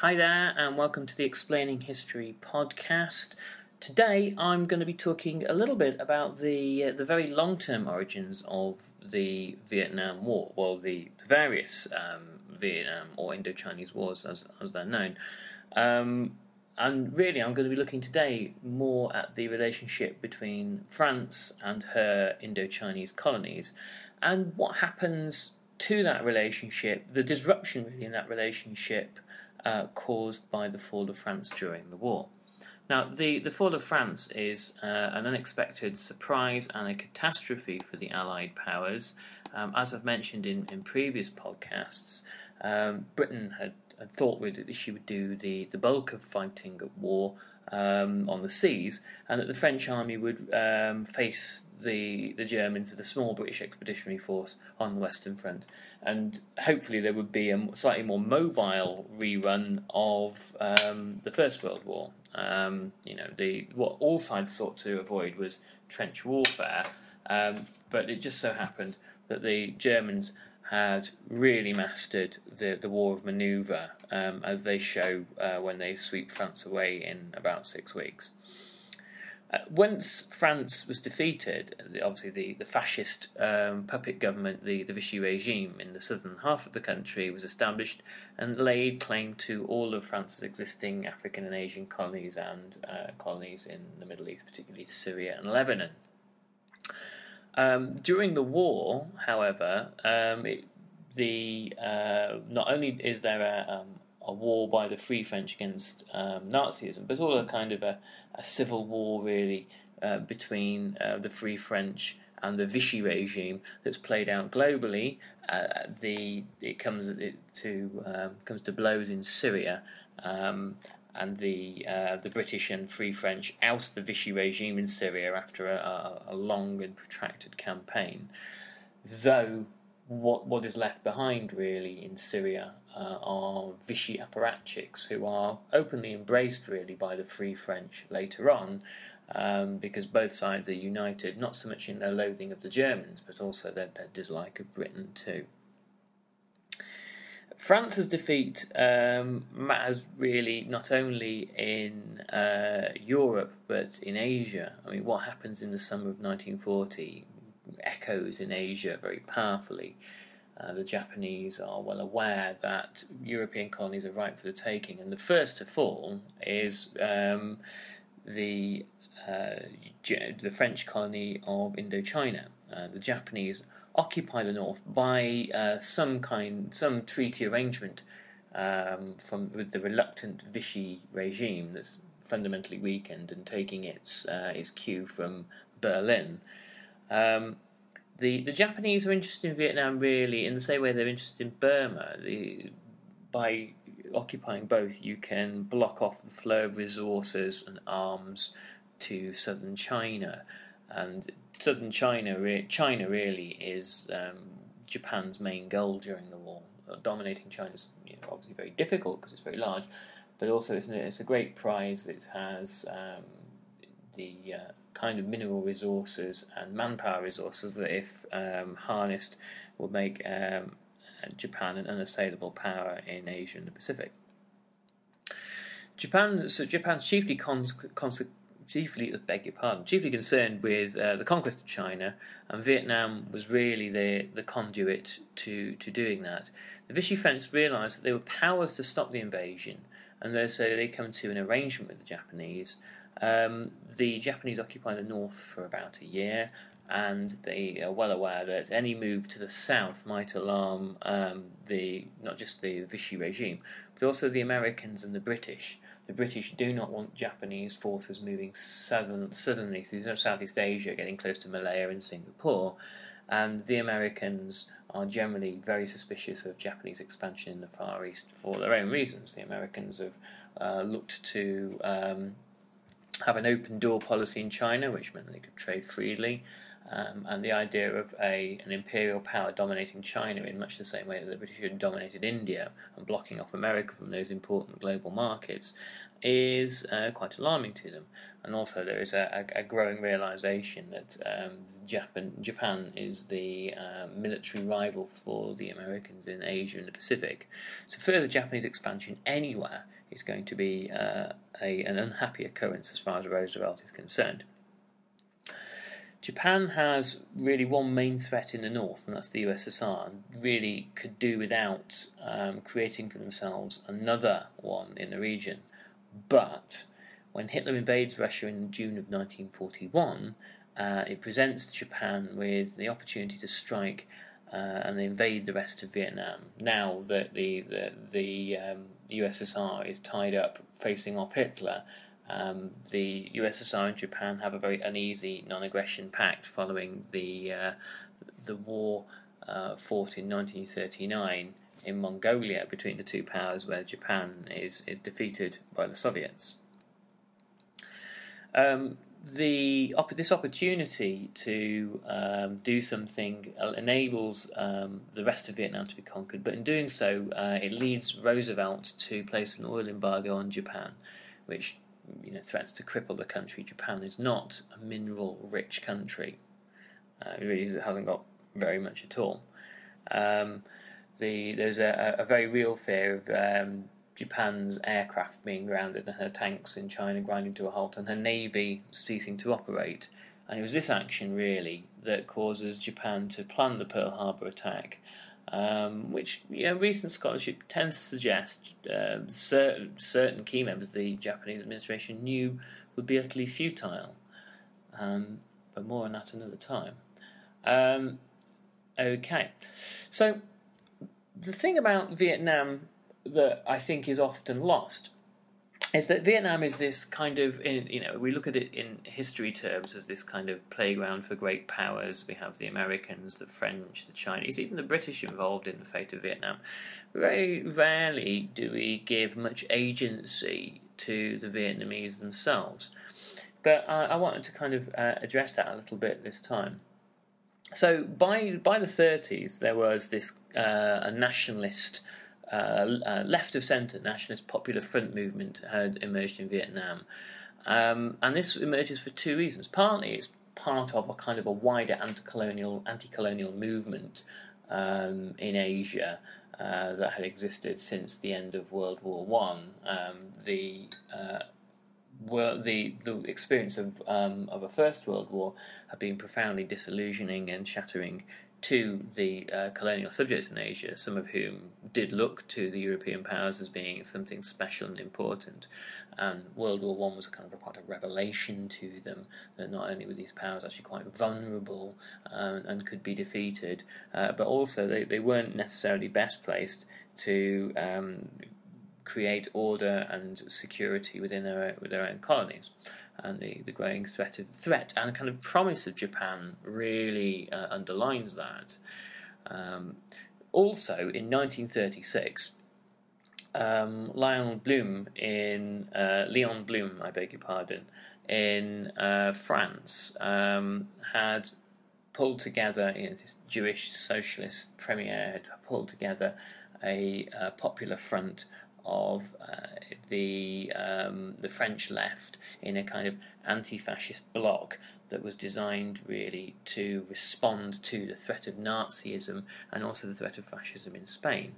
Hi there, and welcome to the Explaining History podcast. Today, I'm going to be talking a little bit about the uh, the very long term origins of the Vietnam War, well, the, various um, Vietnam or Indo Chinese wars as as they're known. Um, and really, I'm going to be looking today more at the relationship between France and her Indo Chinese colonies and what happens to that relationship, the disruption really in that relationship uh, caused by the fall of France during the war. Now, the, the fall of France is uh, an unexpected surprise and a catastrophe for the Allied powers. Um, as I've mentioned in, in previous podcasts, um, Britain had, had thought that she would do the, the bulk of fighting at war um, on the seas, and that the French army would um, face the the Germans with a small British expeditionary force on the Western Front, and hopefully there would be a slightly more mobile rerun of um, the First World War. Um, you know, the what all sides sought to avoid was trench warfare, um, but it just so happened that the Germans had really mastered the, the war of manoeuvre, um, as they show uh, when they sweep France away in about six weeks. Uh, once France was defeated, obviously the, the fascist um, puppet government, the, the Vichy regime in the southern half of the country, was established and laid claim to all of France's existing African and Asian colonies and uh, colonies in the Middle East, particularly Syria and Lebanon. Um, during the war, however, um, it, the uh, not only is there a, um, a war by the Free French against um, Nazism, but also a kind of a, a civil war really uh, between uh, the Free French and the Vichy regime that's played out globally. Uh, the it comes it to um, comes to blows in Syria. Um, and the uh, the British and Free French oust the Vichy regime in Syria after a, a, a long and protracted campaign. Though what what is left behind really in Syria uh, are Vichy apparatchiks who are openly embraced really by the Free French later on. Um, because both sides are united, not so much in their loathing of the Germans, but also their, their dislike of Britain too. France's defeat um, matters really not only in uh, Europe but in Asia. I mean, what happens in the summer of 1940 echoes in Asia very powerfully. Uh, the Japanese are well aware that European colonies are ripe for the taking, and the first to fall is um, the uh, the French colony of Indochina. Uh, the Japanese occupy the north by uh, some kind, some treaty arrangement um, from with the reluctant Vichy regime that's fundamentally weakened and taking its uh, its cue from Berlin. Um, the the Japanese are interested in Vietnam really in the same way they're interested in Burma. The, by occupying both, you can block off the flow of resources and arms to southern China, and southern China, re- China really is um, Japan's main goal during the war. Uh, dominating China is you know, obviously very difficult because it's very large, but also it's, it's a great prize. It has um, the uh, kind of mineral resources and manpower resources that, if um, harnessed, would make um, Japan an unassailable power in Asia and the Pacific. Japan, so Japan's chiefly cons- cons- chiefly, beg your pardon, chiefly concerned with uh, the conquest of China, and Vietnam was really the, the conduit to, to doing that. The Vichy French realised that they were powerless to stop the invasion, and so they come to an arrangement with the Japanese. Um, the Japanese occupy the north for about a year, and they are well aware that any move to the south might alarm um, the not just the Vichy regime, but also the Americans and the British. The British do not want Japanese forces moving southern, southernly through Southeast Asia, getting close to Malaya and Singapore, and the Americans are generally very suspicious of Japanese expansion in the Far East for their own reasons. The Americans have uh, looked to um, have an open door policy in China, which meant they could trade freely. Um, and the idea of a an imperial power dominating China in much the same way that the British had dominated India and blocking off America from those important global markets is uh, quite alarming to them. And also, there is a, a, a growing realization that um, Japan, Japan is the uh, military rival for the Americans in Asia and the Pacific. So, further Japanese expansion anywhere is going to be uh, a, an unhappy occurrence as far as Roosevelt is concerned. Japan has really one main threat in the north, and that's the USSR, and really could do without um, creating for themselves another one in the region. But when Hitler invades Russia in June of 1941, uh, it presents Japan with the opportunity to strike uh, and invade the rest of Vietnam. Now that the the, the um, USSR is tied up facing off Hitler, um, the USSR and Japan have a very uneasy non-aggression pact following the uh, the war uh, fought in 1939 in Mongolia between the two powers, where Japan is is defeated by the Soviets. Um, the this opportunity to um, do something enables um, the rest of Vietnam to be conquered, but in doing so, uh, it leads Roosevelt to place an oil embargo on Japan, which you know, threats to cripple the country. Japan is not a mineral-rich country. Uh, it really hasn't got very much at all. Um, the there's a, a, very real fear of um, Japan's aircraft being grounded and her tanks in China grinding to a halt and her navy ceasing to operate. And it was this action really that causes Japan to plan the Pearl Harbor attack um, which you know, recent scholarship tends to suggest uh, certain, certain key members of the Japanese administration knew would be utterly futile. Um, but more on that another time. Um, okay, so the thing about Vietnam that I think is often lost is that Vietnam is this kind of, you know, we look at it in history terms as this kind of playground for great powers. We have the Americans, the French, the Chinese, even the British involved in the fate of Vietnam. Very rarely do we give much agency to the Vietnamese themselves. But uh, I wanted to kind of uh, address that a little bit this time. So by by the 30s, there was this uh, a nationalist uh, uh, left of centre nationalist popular front movement had emerged in Vietnam. Um, and this emerges for two reasons. Partly, it's part of a kind of a wider anti-colonial anti-colonial movement um, in Asia uh, that had existed since the end of World War One. Um, the uh, the the experience of um, of a First World War had been profoundly disillusioning and shattering to the uh, colonial subjects in Asia, some of whom did look to the European powers as being something special and important. And World War One was kind of a part of revelation to them that not only were these powers actually quite vulnerable uh, and could be defeated, uh, but also they, they weren't necessarily best placed to um, create order and security within their, their own colonies and the, the growing threat of threat and kind of promise of Japan really uh, underlines that. Um, also, in 1936, um, Lionel Blum in uh, Leon Blum, I beg your pardon, in uh, France um, had pulled together, you know, this Jewish socialist premier had pulled together a, a popular front of uh, the um, the French left in a kind of anti-fascist bloc that was designed really to respond to the threat of Nazism and also the threat of fascism in Spain.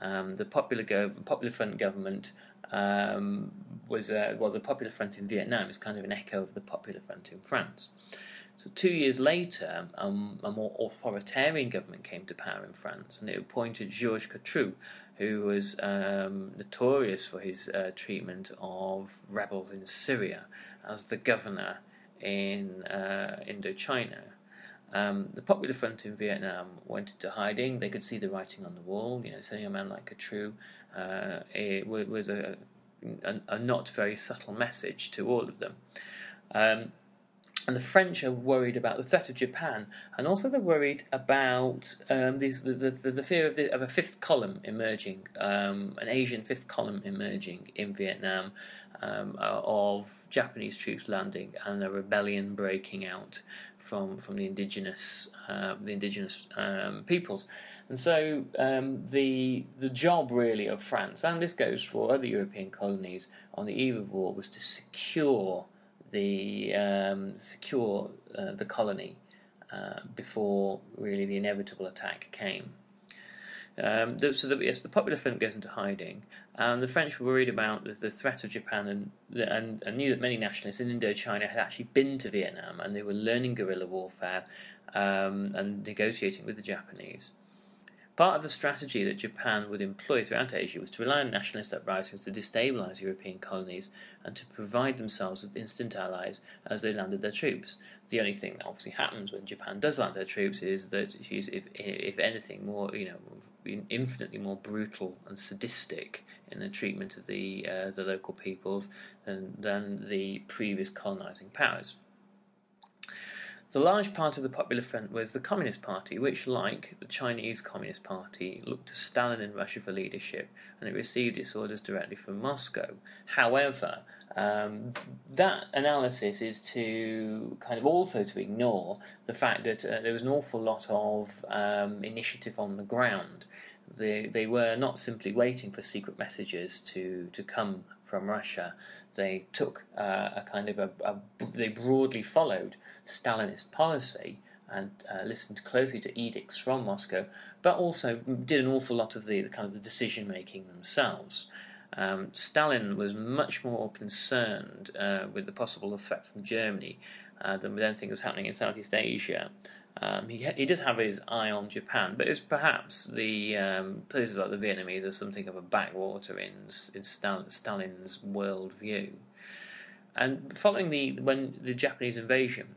Um, the Popular, Go- Popular Front government um, was uh, well, the Popular Front in Vietnam is kind of an echo of the Popular Front in France. So two years later, um, a more authoritarian government came to power in France, and it appointed Georges Catroux, who was um, notorious for his uh, treatment of rebels in Syria, as the governor in uh, Indochina. Um, the Popular Front in Vietnam went into hiding. They could see the writing on the wall. You know, sending a man like Catroux uh, it was a, a, a, not very subtle message to all of them. Um, and the French are worried about the threat of Japan, and also they're worried about um, these, the, the, the, fear of, the, of, a fifth column emerging, um, an Asian fifth column emerging in Vietnam, um, uh, of Japanese troops landing and a rebellion breaking out from from the indigenous uh, the indigenous um, peoples. And so um, the the job really of France, and this goes for other European colonies on the eve of war, was to secure the um, secure uh, the colony uh, before really the inevitable attack came. Um, so the, yes, the Popular Front goes into hiding, and the French were worried about the, the threat of Japan, and, and, and knew that many nationalists in Indochina had actually been to Vietnam, and they were learning guerrilla warfare um, and negotiating with the Japanese. Part of the strategy that Japan would employ throughout Asia was to rely on nationalist uprisings to destabilize European colonies and to provide themselves with instant allies as they landed their troops. The only thing that obviously happens when Japan does land their troops is that she's, if, if anything, more you know, infinitely more brutal and sadistic in the treatment of the uh, the local peoples than, than the previous colonizing powers. The large part of the Popular Front was the Communist Party, which, like the Chinese Communist Party, looked to Stalin and Russia for leadership, and it received its orders directly from Moscow. However, um, that analysis is to kind of also to ignore the fact that uh, there was an awful lot of um, initiative on the ground. They they were not simply waiting for secret messages to to come from Russia they took uh, a kind of a, a, they broadly followed Stalinist policy and uh, listened closely to edicts from Moscow, but also did an awful lot of the, the kind of the decision making themselves. Um, Stalin was much more concerned uh, with the possible threat from Germany uh, than with anything that was happening in Southeast Asia. Um, he, he does have his eye on Japan, but it's perhaps the um, places like the Vietnamese are something of a backwater in in Stalin's world view. And following the when the Japanese invasion,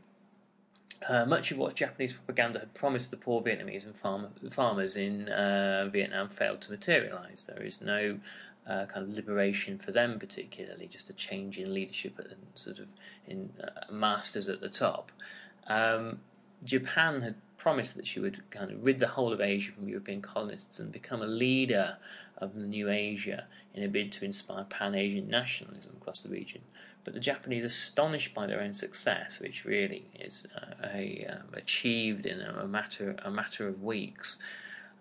uh, much of what Japanese propaganda had promised the poor Vietnamese and farm, farmers in uh, Vietnam failed to materialize. There is no uh, kind of liberation for them, particularly just a change in leadership and sort of in uh, masters at the top. Um, Japan had promised that she would kind of rid the whole of Asia from European colonists and become a leader of the new Asia in a bid to inspire pan Asian nationalism across the region. But the Japanese, astonished by their own success, which really is uh, a, um, achieved in a, matter a matter of weeks,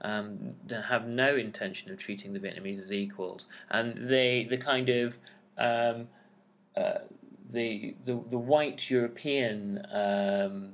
um, have no intention of treating the Vietnamese as equals, and they the kind of um, uh, the, the the white European um,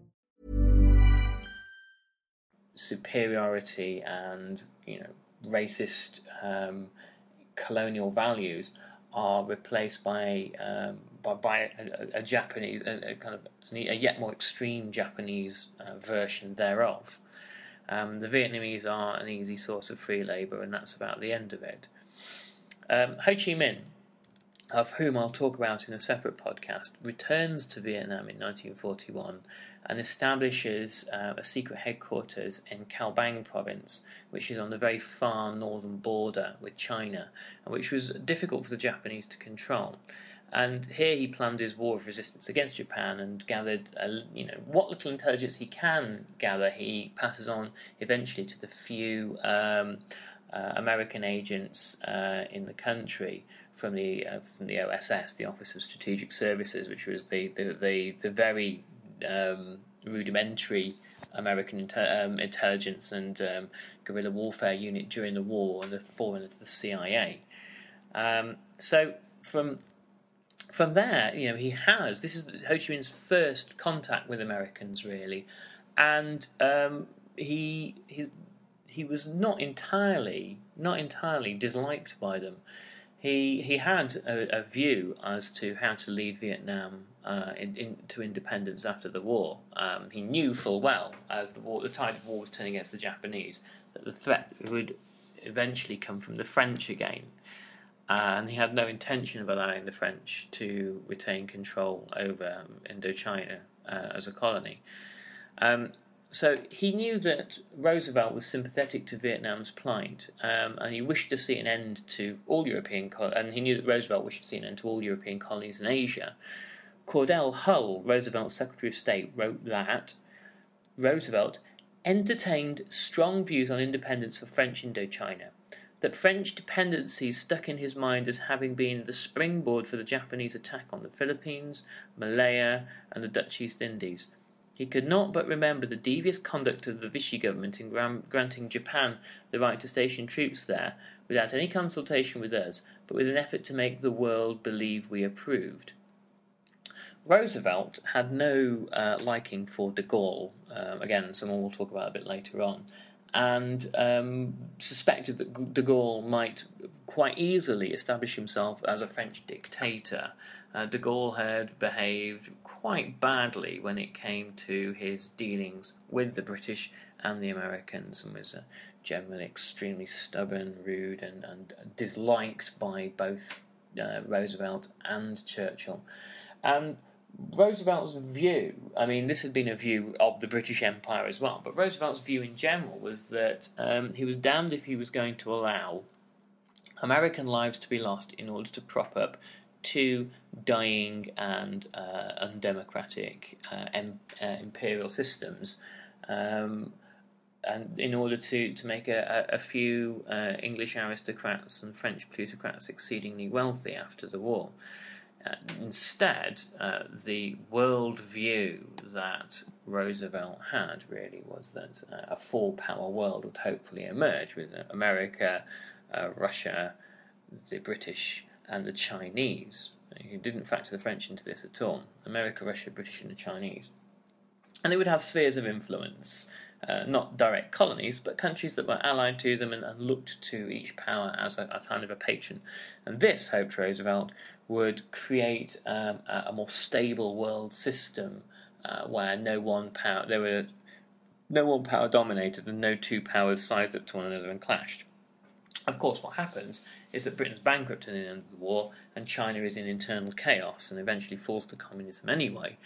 Superiority and, you know, racist um, colonial values are replaced by um, by, by a, a, Japanese, a, a, kind of a yet more extreme Japanese uh, version thereof. Um, the Vietnamese are an easy source of free labour, and that's about the end of it. Um, Ho Chi Minh, of whom I'll talk about in a separate podcast, returns to Vietnam in 1941 and establishes uh, a secret headquarters in Cao Bang province, which is on the very far northern border with China, which was difficult for the Japanese to control. And here he planned his war of resistance against Japan and gathered, you know, what little intelligence he can gather. He passes on eventually to the few um, uh, American agents uh, in the country from the uh, from the OSS, the Office of Strategic Services, which was the the the, the very um, rudimentary American inter- um, intelligence and um, guerrilla warfare unit during the war, and the forerunner to the CIA. Um, so from from there, you know, he has this is Ho Chi Minh's first contact with Americans, really, and um, he he he was not entirely not entirely disliked by them. He he had a, a view as to how to lead Vietnam uh, in, into independence after the war. Um, he knew full well, as the war, the tide of war was turning against the Japanese, that the threat would eventually come from the French again. and he had no intention of allowing the French to retain control over Indochina uh, as a colony. Um, so he knew that Roosevelt was sympathetic to Vietnam's plight, um, and he wished to see an end to all European, col- and he knew that Roosevelt wished to see an end to all European colonies in Asia. Cordell Hull, Roosevelt's Secretary of State, wrote that Roosevelt entertained strong views on independence for French Indochina, that French dependency stuck in his mind as having been the springboard for the Japanese attack on the Philippines, Malaya, and the Dutch East Indies he could not but remember the devious conduct of the Vichy government in granting Japan the right to station troops there without any consultation with us, but with an effort to make the world believe we approved. Roosevelt had no uh, liking for de Gaulle, uh, again, someone we'll talk about a bit later on, and um, suspected that de Gaulle might quite easily establish himself as a French dictator. Uh, de Gaulle had behaved quite badly when it came to his dealings with the British and the Americans and was uh, generally extremely stubborn, rude, and, and disliked by both uh, Roosevelt and Churchill. And Roosevelt's view, I mean, this had been a view of the British Empire as well, but Roosevelt's view in general was that um, he was damned if he was going to allow American lives to be lost in order to prop up two dying and uh, undemocratic uh, em- uh, imperial systems. Um, and in order to, to make a, a, few uh, English aristocrats and French plutocrats exceedingly wealthy after the war. Uh, instead, uh, the world view that Roosevelt had really was that a four power world would hopefully emerge with America, Russia, the British, and the Chinese. He didn't factor the French into this at all. America, Russia, British, and the Chinese. And they would have spheres of influence, uh, not direct colonies, but countries that were allied to them and, and looked to each power as a, a, kind of a patron. And this, hoped Roosevelt, would create um, a, more stable world system uh, where no one power there were no one power dominated and no two powers sized up to one another and clashed. Of course, what happens is that Britain's bankrupt at the end of the war, and China is in internal chaos and eventually falls to communism anyway.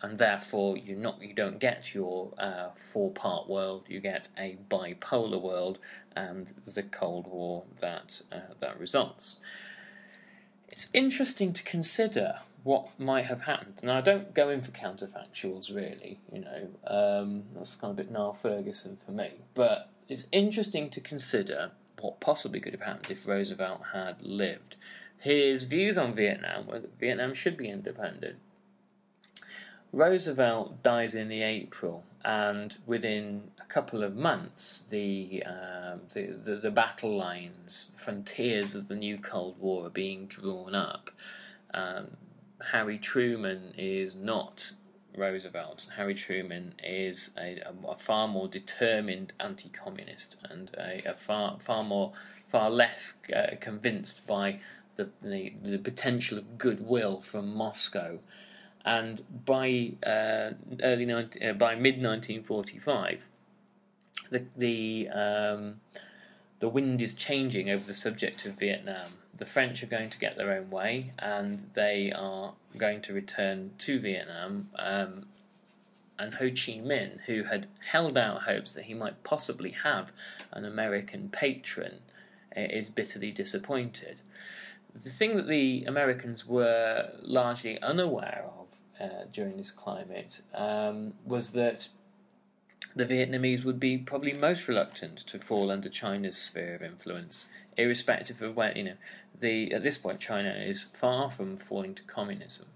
And therefore, you not you don't get your uh, four-part world. You get a bipolar world, and the Cold War that uh, that results. It's interesting to consider what might have happened. Now, I don't go in for counterfactuals, really. You know, um, that's kind of a bit Niall Ferguson for me. But it's interesting to consider what possibly could have happened if Roosevelt had lived. His views on Vietnam were that Vietnam should be independent. Roosevelt dies in the April, and within couple of months, the, um, the, the, the battle lines, frontiers of the new Cold War are being drawn up. Um, Harry Truman is not Roosevelt. Harry Truman is a, a far more determined anti-communist and a, a far far more far less uh, convinced by the, the, the potential of goodwill from Moscow. And by uh, early 19, uh, by mid 1945, the the um, the wind is changing over the subject of Vietnam. The French are going to get their own way, and they are going to return to Vietnam. Um, and Ho Chi Minh, who had held out hopes that he might possibly have an American patron, is bitterly disappointed. The thing that the Americans were largely unaware of uh, during this climate um, was that the Vietnamese would be probably most reluctant to fall under China's sphere of influence, irrespective of where you know the at this point China is far from falling to communism,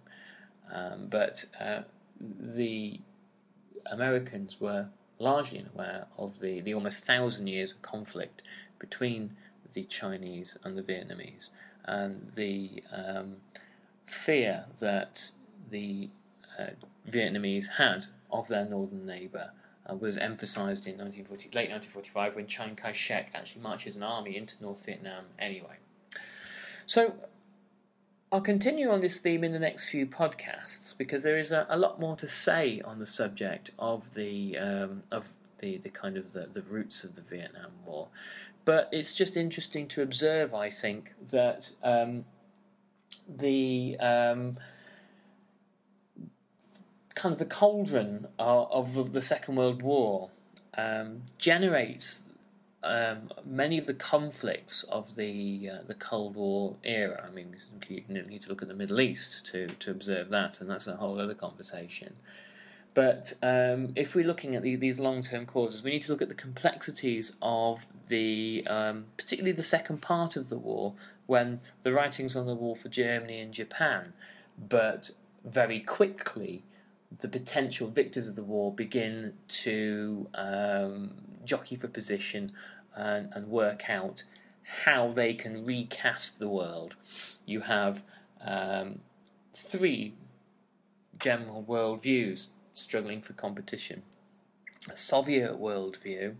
um, but uh, the Americans were largely unaware of the, the almost thousand years of conflict between the Chinese and the Vietnamese, and the um, fear that the uh, Vietnamese had of their northern neighbour uh, was emphasised in 1940, late 1945 when Chiang Kai shek actually marches an army into North Vietnam anyway. So I'll continue on this theme in the next few podcasts because there is a, a lot more to say on the subject of the um, of the, the kind of the, the roots of the Vietnam War. But it's just interesting to observe, I think, that um, the um, kind of the cauldron of, of the Second World War um, generates um, many of the conflicts of the uh, the Cold War era. I mean, you need to look at the Middle East to to observe that, and that's a whole other conversation. But um, if we're looking at the, these long term causes, we need to look at the complexities of the, um, particularly the second part of the war, when the writings on the wall for Germany and Japan, but very quickly the potential victors of the war begin to um, jockey for position and, and, work out how they can recast the world. You have um, three general worldviews struggling for competition a Soviet worldview,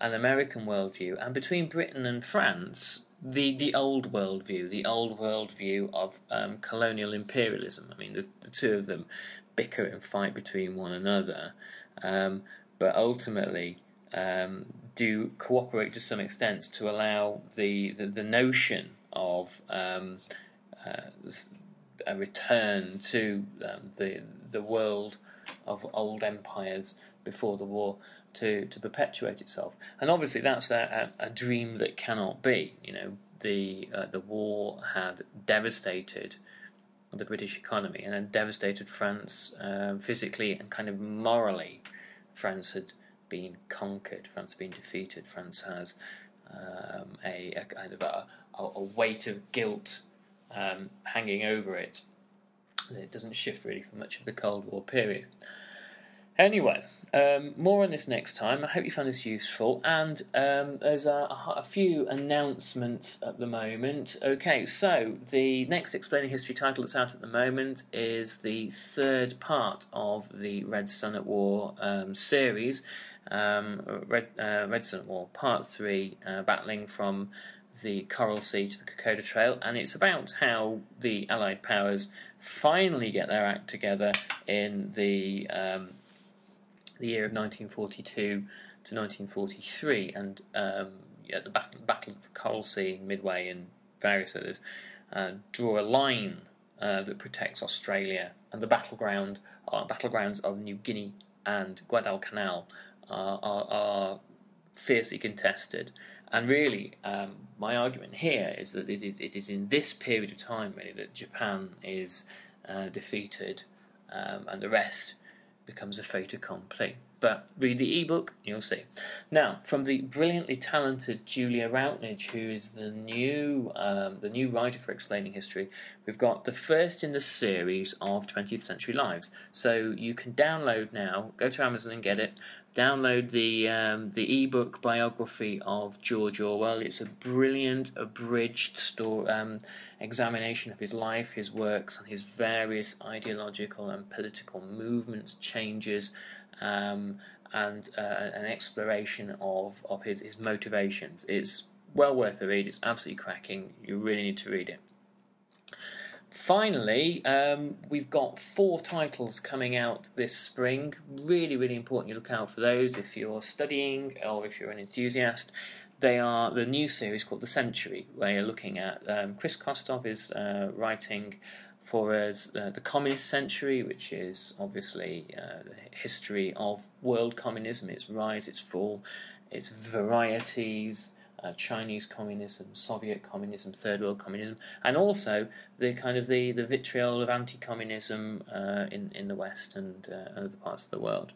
an American worldview, and between Britain and France, the, the old worldview, the old worldview of um, colonial imperialism. I mean, the, the, two of them bicker and fight between one another, um, but ultimately um, do cooperate to some extent to allow the the, the notion of um, uh, a return to um, the the world of old empires before the war to, to perpetuate itself. And obviously, that's a, a, a dream that cannot be. You know, the uh, the war had devastated the British economy and had devastated France um, physically and kind of morally. France had been conquered, France had been defeated, France has um, a, a, kind of a, a weight of guilt um, hanging over it. It doesn't shift really for much of the Cold War period. Anyway, um, more on this next time. I hope you found this useful. And um, there's a, a, few announcements at the moment. Okay, so the next Explaining History title that's out at the moment is the third part of the Red Sun at War um, series. Um, Red, uh, Red Sun at War, Part 3, uh, battling from the Coral Sea to the Kokoda Trail. And it's about how the Allied powers finally get their act together in the um, the year of 1942 to 1943, and um, the Battle of the Coral Sea, Midway, and various others, uh, draw a line uh, that protects Australia, and the battleground uh, battlegrounds of New Guinea and Guadalcanal are, are fiercely contested. And really, um, my argument here is that it is it is in this period of time really that Japan is uh, defeated, um, and the rest becomes a fait accompli. But read the ebook, you'll see. Now, from the brilliantly talented Julia Routledge, who is the new um, the new writer for Explaining History, we've got the first in the series of 20th Century Lives. So you can download now. Go to Amazon and get it. Download the um, the ebook biography of George Orwell. It's a brilliant, abridged story, um, examination of his life, his works, and his various ideological and political movements, changes, um, and uh, an exploration of, of his, his motivations. It's well worth a read. It's absolutely cracking. You really need to read it. Finally, um, we've got four titles coming out this spring. Really, really important you look out for those if you're studying or if you're an enthusiast. they are the new series called The Century, where you're looking at um, Chris Kostov is uh, writing for us uh, the Communist Century, which is obviously uh, the history of world communism, its rise, its fall, its varieties. Uh, Chinese communism, Soviet communism, Third World communism, and also the kind of the, the vitriol of anti-communism uh, in in the West and uh, other parts of the world.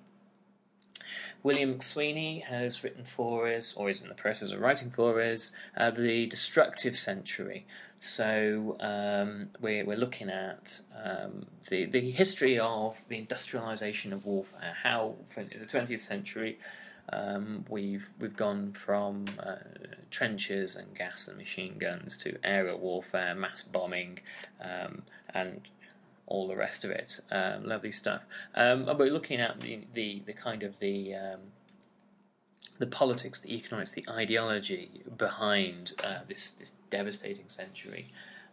William McSweeney has written for us, or is in the process of writing for us, uh, the Destructive Century. So um, we're, we're looking at um, the the history of the industrialization of warfare, how the 20th century um, we've we've gone from uh, trenches and gas and machine guns to aerial warfare, mass bombing, um, and all the rest of it. Um, lovely stuff. Um, and we're looking at the, the, the kind of the um, the politics, the economics, the ideology behind uh, this this devastating century.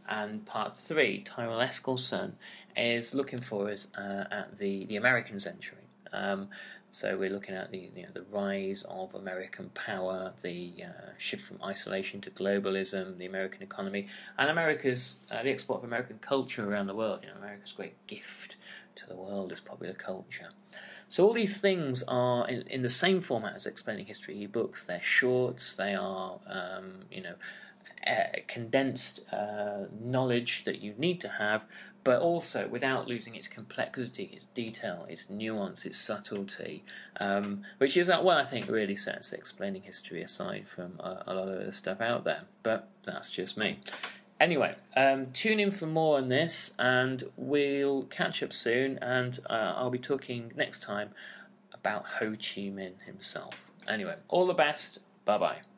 And part three, Tyrell Eskilsson, is looking for us uh, at the, the American century. Um, so we're looking at the you know, the rise of American power, the uh, shift from isolation to globalism, the American economy, and America's uh, the export of American culture around the world. You know, America's great gift to the world is popular culture. So all these things are in, in the same format as explaining history books. They're shorts. They are um, you know uh, condensed knowledge that you need to have, but also without losing its complexity, its detail, its nuance, its subtlety, um, which is well, I think, really sets explaining history aside from a, a lot of the stuff out there. But that's just me. Anyway, um, tune in for more on this, and we'll catch up soon. And uh, I'll be talking next time about Ho Chi Minh himself. Anyway, all the best. Bye bye.